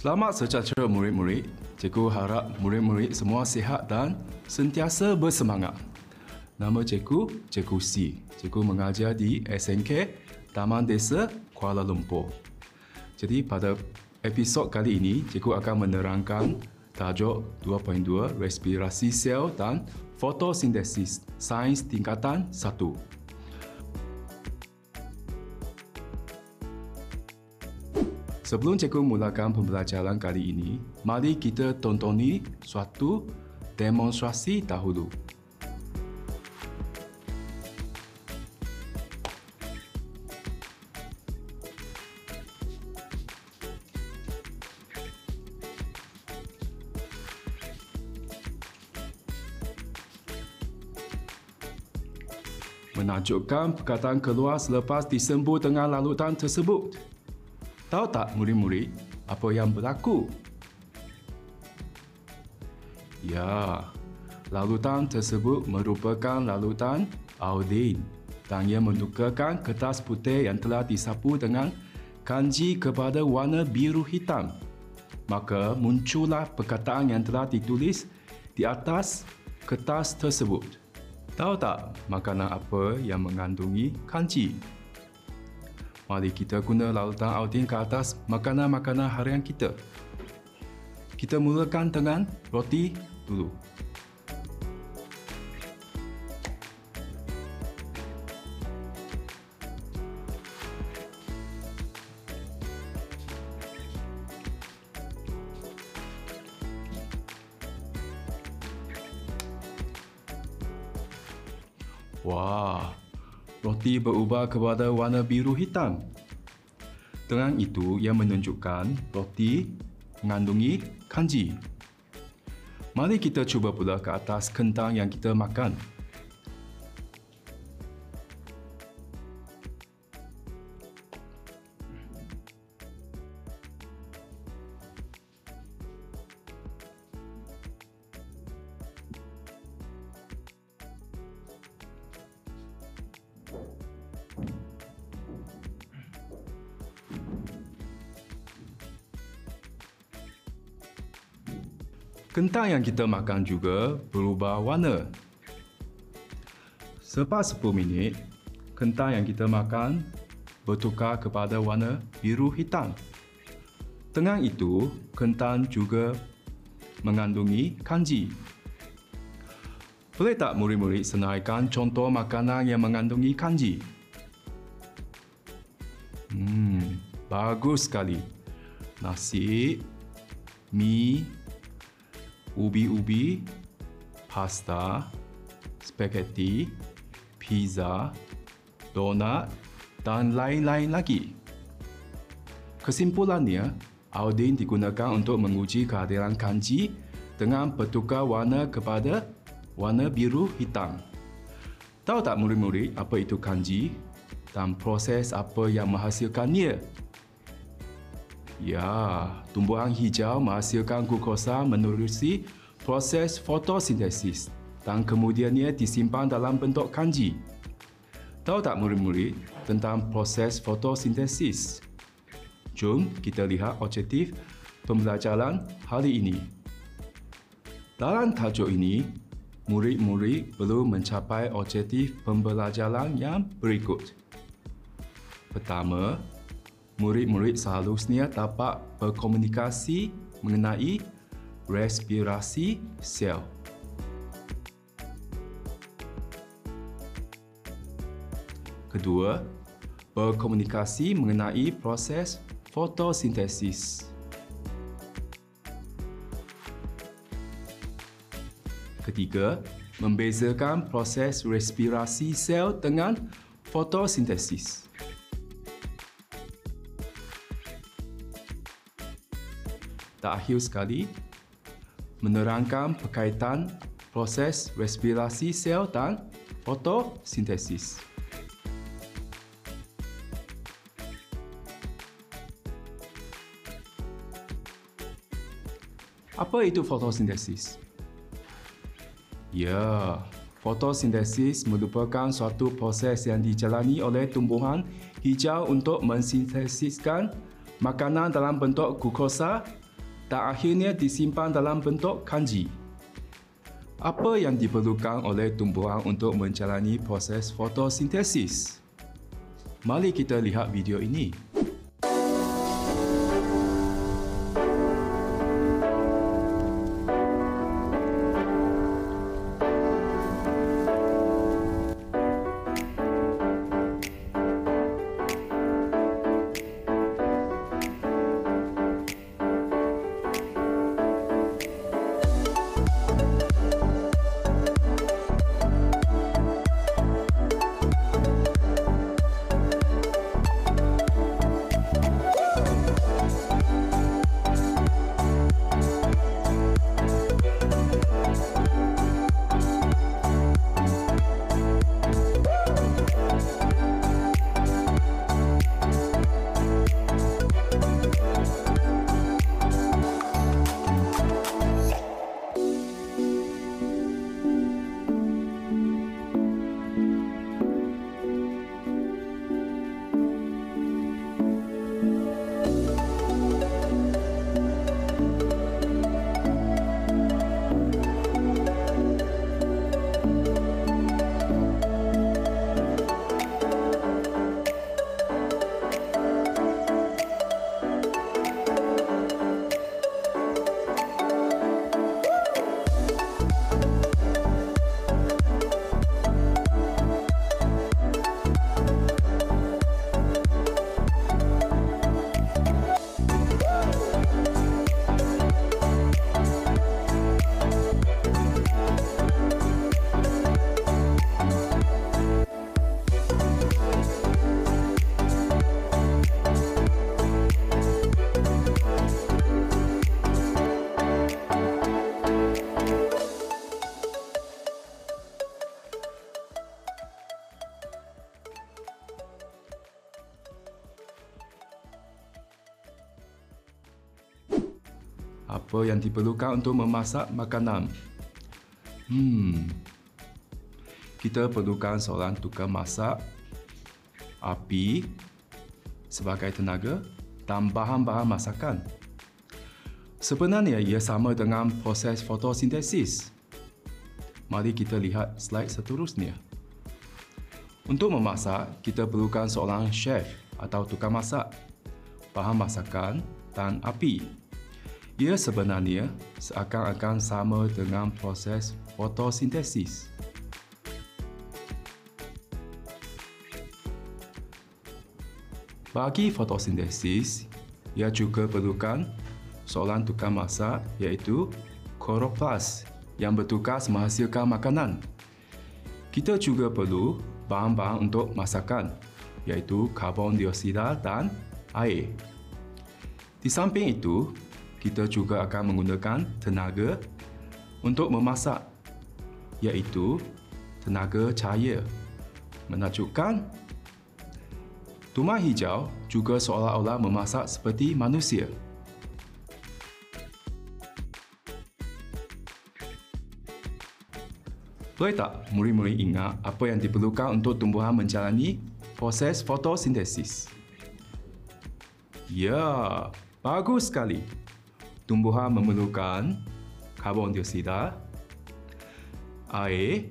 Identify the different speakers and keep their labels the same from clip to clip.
Speaker 1: Selamat sejahtera murid-murid. Cikgu harap murid-murid semua sihat dan sentiasa bersemangat. Nama cikgu, Cikgu C. Cikgu mengajar di SNK Taman Desa Kuala Lumpur. Jadi pada episod kali ini, cikgu akan menerangkan tajuk 2.2 respirasi sel dan fotosintesis sains tingkatan 1. Sebelum cikgu mulakan pembelajaran kali ini, mari kita tontoni suatu demonstrasi dahulu. Menakjubkan perkataan keluar selepas disembur dengan lalutan tersebut. Tahu tak murid-murid apa yang berlaku? Ya, lalutan tersebut merupakan lalutan Audin dan ia menukarkan kertas putih yang telah disapu dengan kanji kepada warna biru hitam. Maka muncullah perkataan yang telah ditulis di atas kertas tersebut. Tahu tak makanan apa yang mengandungi kanji? Mari kita guna lautan Audin ke atas makanan-makanan harian kita. Kita mulakan dengan roti dulu. Roti berubah kepada warna biru hitam. Terang itu yang menunjukkan roti mengandungi kanji. Mari kita cuba pula ke atas kentang yang kita makan. Kentang yang kita makan juga berubah warna. Selepas 10 minit, kentang yang kita makan bertukar kepada warna biru hitam. Tengah itu, kentang juga mengandungi kanji. Boleh tak murid-murid senaraikan contoh makanan yang mengandungi kanji? Hmm, bagus sekali. Nasi, mi, ubi-ubi, pasta, spaghetti, pizza, donat dan lain-lain lagi. Kesimpulannya, Audin digunakan untuk menguji kehadiran kanji dengan bertukar warna kepada warna biru hitam. Tahu tak murid-murid apa itu kanji dan proses apa yang menghasilkannya? Ya, tumbuhan hijau menghasilkan glukosa menerusi proses fotosintesis dan kemudiannya disimpan dalam bentuk kanji. Tahu tak murid-murid tentang proses fotosintesis? Jom kita lihat objektif pembelajaran hari ini. Dalam tajuk ini, murid-murid perlu mencapai objektif pembelajaran yang berikut. Pertama, murid-murid seharusnya dapat berkomunikasi mengenai respirasi sel. Kedua, berkomunikasi mengenai proses fotosintesis. Ketiga, membezakan proses respirasi sel dengan fotosintesis. Terakhir sekali menerangkan berkaitan proses respirasi sel dan fotosintesis. Apa itu fotosintesis? Ya, fotosintesis merupakan suatu proses yang dijalani oleh tumbuhan hijau untuk mensintesiskan makanan dalam bentuk glukosa dan akhirnya disimpan dalam bentuk kanji. Apa yang diperlukan oleh tumbuhan untuk menjalani proses fotosintesis? Mari kita lihat video ini. Apa yang diperlukan untuk memasak makanan? Hmm. Kita perlukan seorang tukang masak, api sebagai tenaga dan bahan-bahan masakan. Sebenarnya ia sama dengan proses fotosintesis. Mari kita lihat slide seterusnya. Untuk memasak, kita perlukan seorang chef atau tukang masak, bahan masakan dan api. Ia sebenarnya seakan-akan sama dengan proses fotosintesis. Bagi fotosintesis, ia juga perlukan seorang tukang masak iaitu kloroplas yang bertugas menghasilkan makanan. Kita juga perlu bahan-bahan untuk masakan iaitu karbon dioksida dan air. Di samping itu, kita juga akan menggunakan tenaga untuk memasak iaitu tenaga cahaya. Menakjubkan, tumai hijau juga seolah-olah memasak seperti manusia. Boleh tak murid-murid ingat apa yang diperlukan untuk tumbuhan menjalani proses fotosintesis? Ya, bagus sekali tumbuhan memerlukan karbon dioksida, air,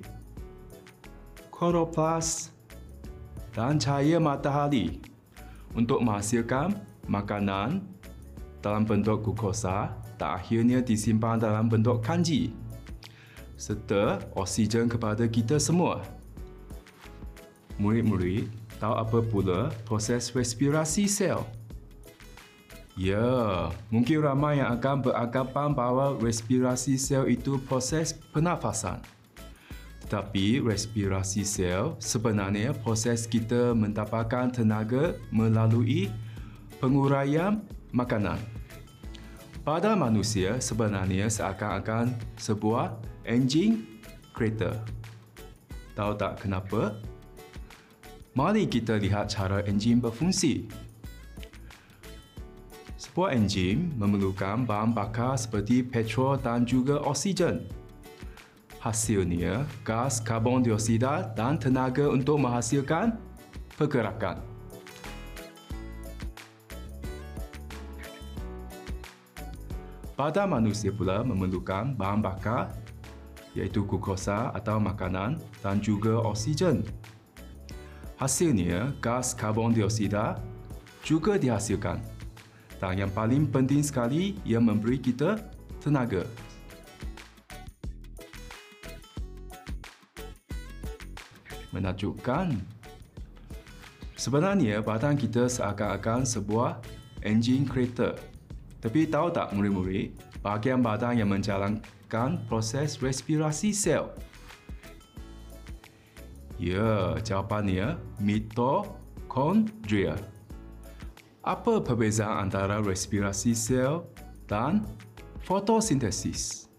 Speaker 1: kloroplas dan cahaya matahari untuk menghasilkan makanan dalam bentuk glukosa dan akhirnya disimpan dalam bentuk kanji serta oksigen kepada kita semua. Murid-murid tahu apa pula proses respirasi sel? Ya, mungkin ramai yang akan beranggapan bahawa respirasi sel itu proses pernafasan. Tetapi respirasi sel sebenarnya proses kita mendapatkan tenaga melalui penguraian makanan. Pada manusia sebenarnya seakan-akan sebuah enjin kereta. Tahu tak kenapa? Mari kita lihat cara enjin berfungsi. Sebuah enjin memerlukan bahan bakar seperti petrol dan juga oksigen. Hasilnya, gas karbon dioksida dan tenaga untuk menghasilkan pergerakan. Pada manusia pula memerlukan bahan bakar iaitu glukosa atau makanan dan juga oksigen. Hasilnya, gas karbon dioksida juga dihasilkan. Dan yang paling penting sekali, ia memberi kita tenaga. Menakjubkan. Sebenarnya, badan kita seakan-akan sebuah enjin kereta. Tapi tahu tak murid-murid, bahagian badan yang menjalankan proses respirasi sel Ya, jawapannya mitokondria. Apa perbezaan antara respirasi sel dan fotosintesis?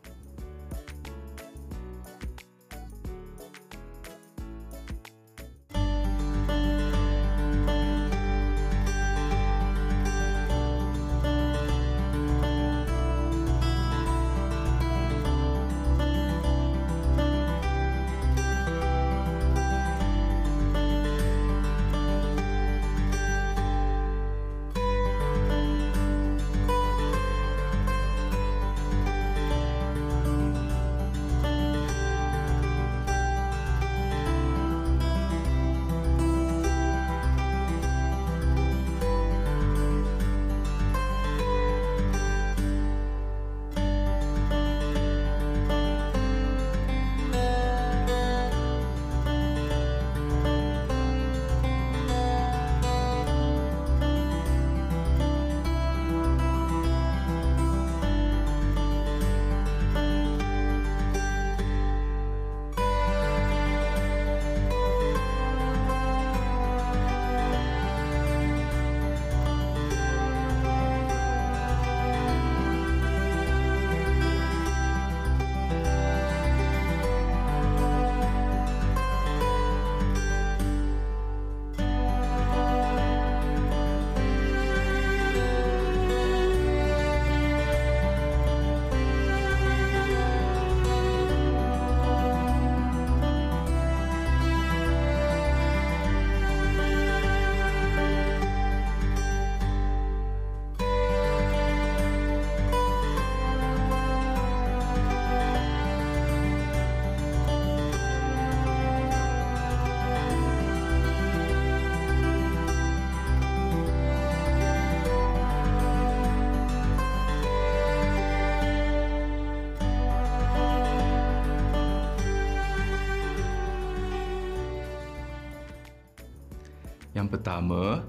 Speaker 1: Yang pertama,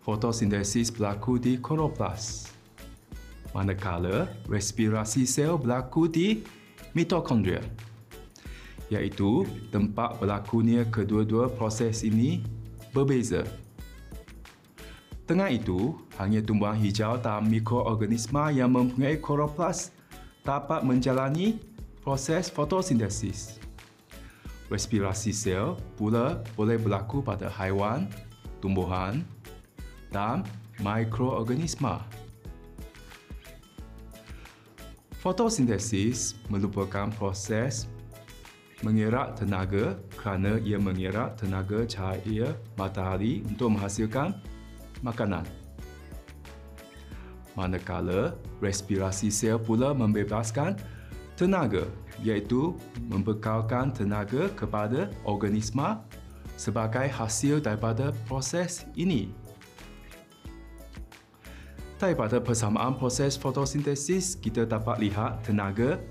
Speaker 1: fotosintesis berlaku di kloroplas. Manakala respirasi sel berlaku di mitokondria. Iaitu tempat berlakunya kedua-dua proses ini berbeza. Dengan itu, hanya tumbuhan hijau dan mikroorganisma yang mempunyai kloroplas dapat menjalani proses fotosintesis. Respirasi sel pula boleh berlaku pada haiwan, tumbuhan dan mikroorganisma. Fotosintesis merupakan proses mengerak tenaga kerana ia mengerak tenaga cahaya matahari untuk menghasilkan makanan. Manakala respirasi sel pula membebaskan tenaga iaitu membekalkan tenaga kepada organisma sebagai hasil daripada proses ini. Daripada persamaan proses fotosintesis, kita dapat lihat tenaga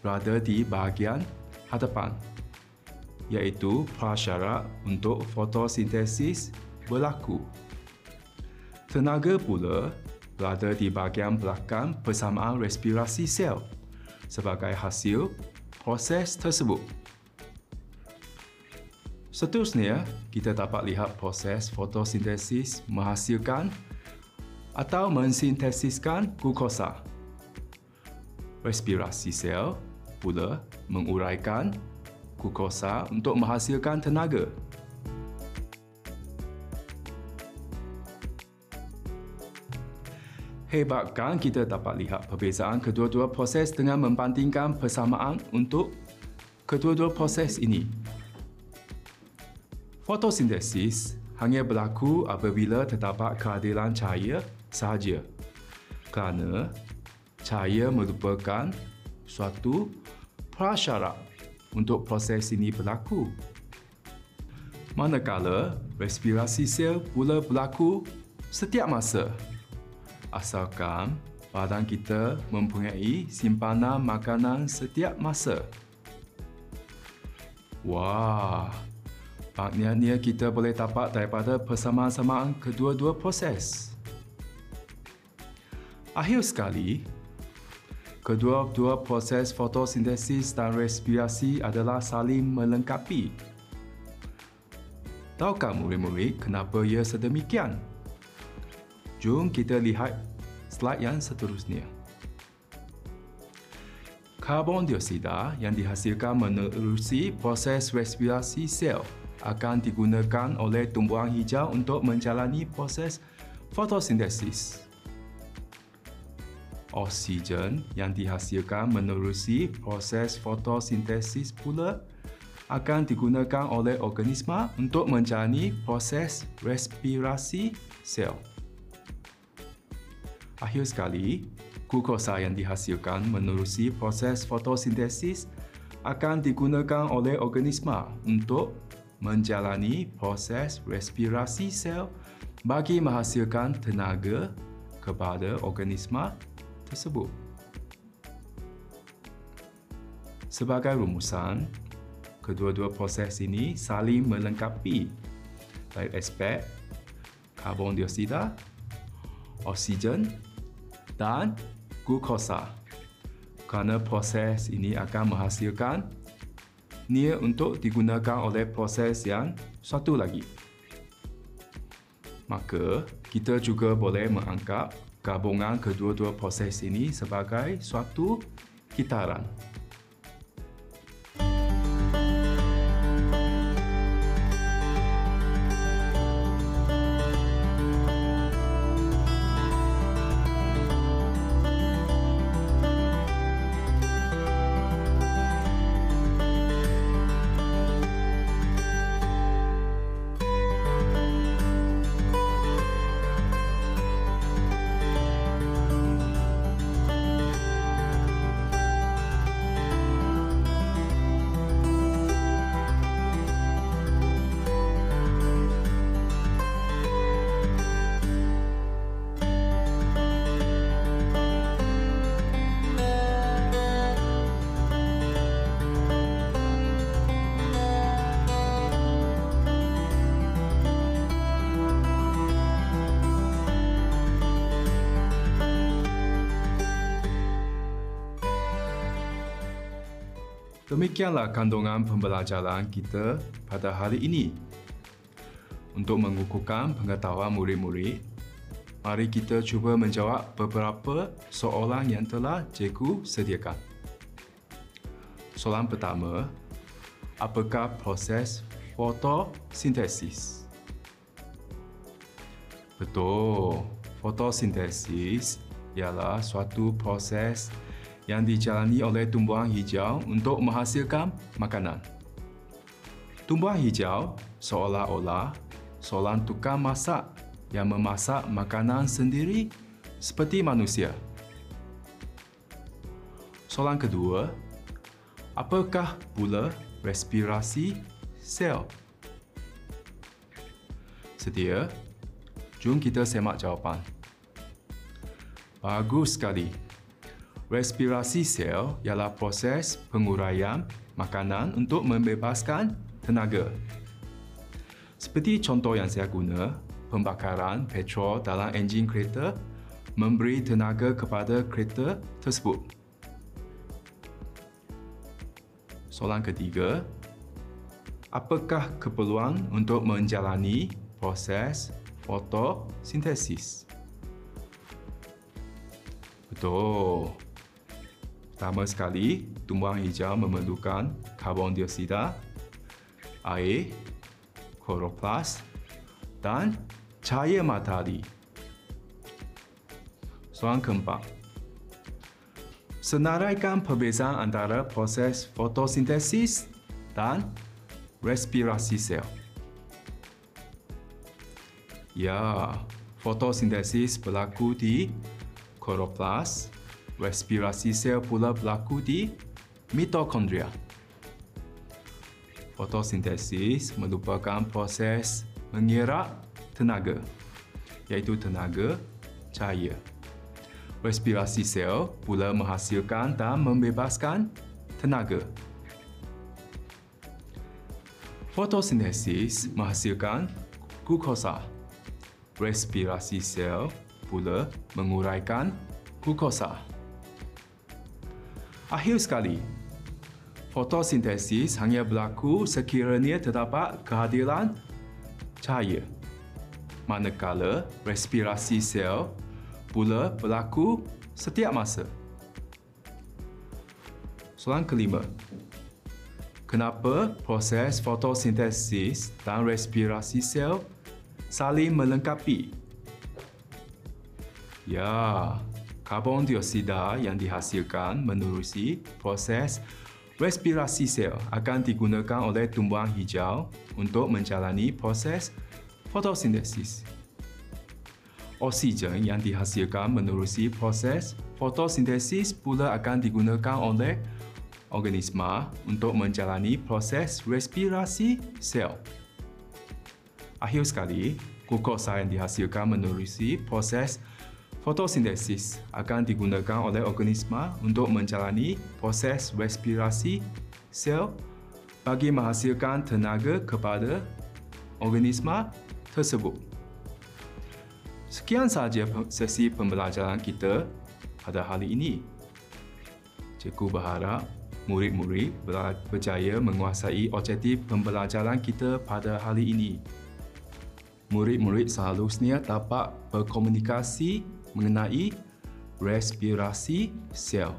Speaker 1: berada di bahagian hadapan, iaitu prasyarat untuk fotosintesis berlaku. Tenaga pula berada di bahagian belakang persamaan respirasi sel sebagai hasil proses tersebut. Seterusnya, kita dapat lihat proses fotosintesis menghasilkan atau mensintesiskan glukosa. Respirasi sel pula menguraikan glukosa untuk menghasilkan tenaga. Hebatkan kita dapat lihat perbezaan kedua-dua proses dengan membandingkan persamaan untuk kedua-dua proses ini. Fotosintesis hanya berlaku apabila terdapat kehadiran cahaya sahaja. Kerana cahaya merupakan suatu prasyarat untuk proses ini berlaku. Manakala respirasi sel pula berlaku setiap masa. Asalkan badan kita mempunyai simpanan makanan setiap masa. Wah, maknanya kita boleh dapat daripada persamaan-samaan kedua-dua proses. Akhir sekali, kedua-dua proses fotosintesis dan respirasi adalah saling melengkapi. Tahukah murid-murid kenapa ia sedemikian? Jom kita lihat slide yang seterusnya. Karbon dioksida yang dihasilkan menerusi proses respirasi sel akan digunakan oleh tumbuhan hijau untuk menjalani proses fotosintesis. Oksigen yang dihasilkan menerusi proses fotosintesis pula akan digunakan oleh organisma untuk menjalani proses respirasi sel. Akhir sekali, glukosa yang dihasilkan menerusi proses fotosintesis akan digunakan oleh organisma untuk menjalani proses respirasi sel bagi menghasilkan tenaga kepada organisma tersebut. Sebagai rumusan, kedua-dua proses ini saling melengkapi dari aspek karbon dioksida, oksigen dan glukosa. Kerana proses ini akan menghasilkan nia untuk digunakan oleh proses yang satu lagi. Maka, kita juga boleh menganggap gabungan kedua-dua proses ini sebagai suatu kitaran. Demikianlah kandungan pembelajaran kita pada hari ini. Untuk mengukuhkan pengetahuan murid-murid, mari kita cuba menjawab beberapa soalan yang telah cikgu sediakan. Soalan pertama, apakah proses fotosintesis? Betul, fotosintesis ialah suatu proses yang dijalani oleh tumbuhan hijau untuk menghasilkan makanan. Tumbuhan hijau seolah-olah seorang tukang masak yang memasak makanan sendiri seperti manusia. Soalan kedua, apakah pula respirasi sel? Sedia? Jom kita semak jawapan. Bagus sekali. Respirasi sel ialah proses penguraian makanan untuk membebaskan tenaga. Seperti contoh yang saya guna, pembakaran petrol dalam enjin kereta memberi tenaga kepada kereta tersebut. Soalan ketiga, apakah keperluan untuk menjalani proses fotosintesis? Betul. Pertama sekali, tumbuhan hijau memerlukan karbon dioksida, air, kloroplas dan cahaya matahari. Soalan keempat. Senaraikan perbezaan antara proses fotosintesis dan respirasi sel. Ya, fotosintesis berlaku di kloroplas, respirasi sel pula berlaku di mitokondria. Fotosintesis merupakan proses mengerak tenaga, iaitu tenaga cahaya. Respirasi sel pula menghasilkan dan membebaskan tenaga. Fotosintesis menghasilkan glukosa. Respirasi sel pula menguraikan glukosa. Akhir sekali, fotosintesis hanya berlaku sekiranya terdapat kehadiran cahaya. Manakala respirasi sel pula berlaku setiap masa. Soalan kelima. Kenapa proses fotosintesis dan respirasi sel saling melengkapi? Ya, karbon dioksida yang dihasilkan menerusi proses respirasi sel akan digunakan oleh tumbuhan hijau untuk menjalani proses fotosintesis. Oksigen yang dihasilkan menerusi proses fotosintesis pula akan digunakan oleh organisma untuk menjalani proses respirasi sel. Akhir sekali, glukosa yang dihasilkan menerusi proses Fotosintesis akan digunakan oleh organisma untuk menjalani proses respirasi sel bagi menghasilkan tenaga kepada organisma tersebut. Sekian sahaja sesi pembelajaran kita pada hari ini. Cikgu berharap murid-murid berjaya menguasai objektif pembelajaran kita pada hari ini. Murid-murid seharusnya dapat berkomunikasi mengenai respirasi sel.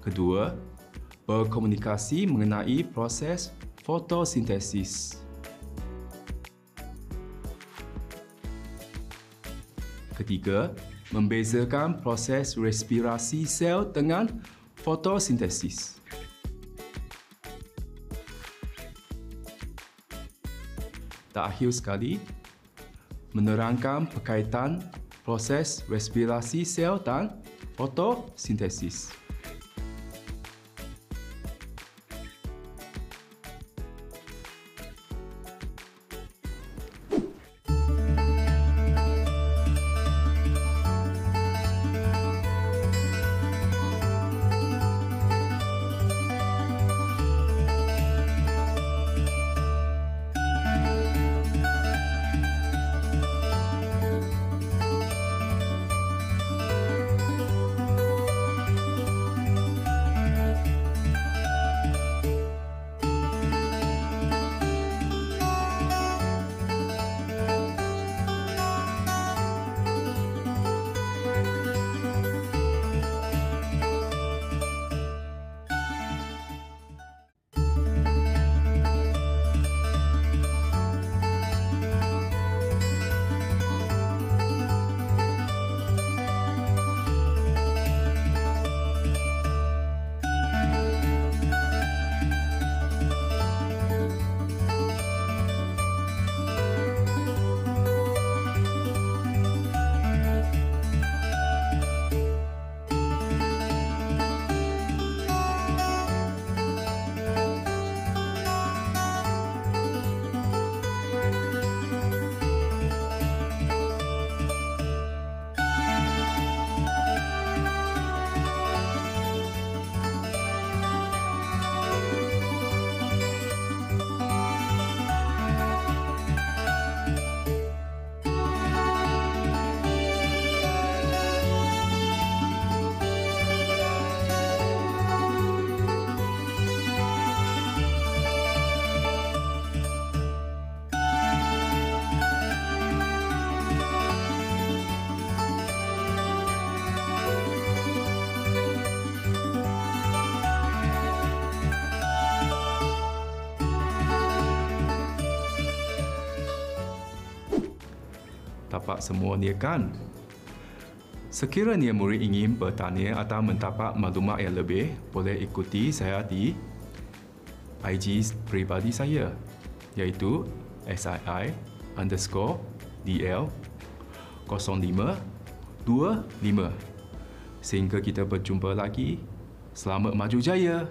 Speaker 1: Kedua, berkomunikasi mengenai proses fotosintesis. Ketiga, membezakan proses respirasi sel dengan fotosintesis. Terakhir sekali menerangkan berkaitan proses respirasi sel dan fotosintesis. Semua ni kan? Sekiranya murid ingin bertanya atau mendapat maklumat yang lebih, boleh ikuti saya di IG pribadi saya iaitu SII underscore DL Sehingga kita berjumpa lagi. Selamat maju jaya.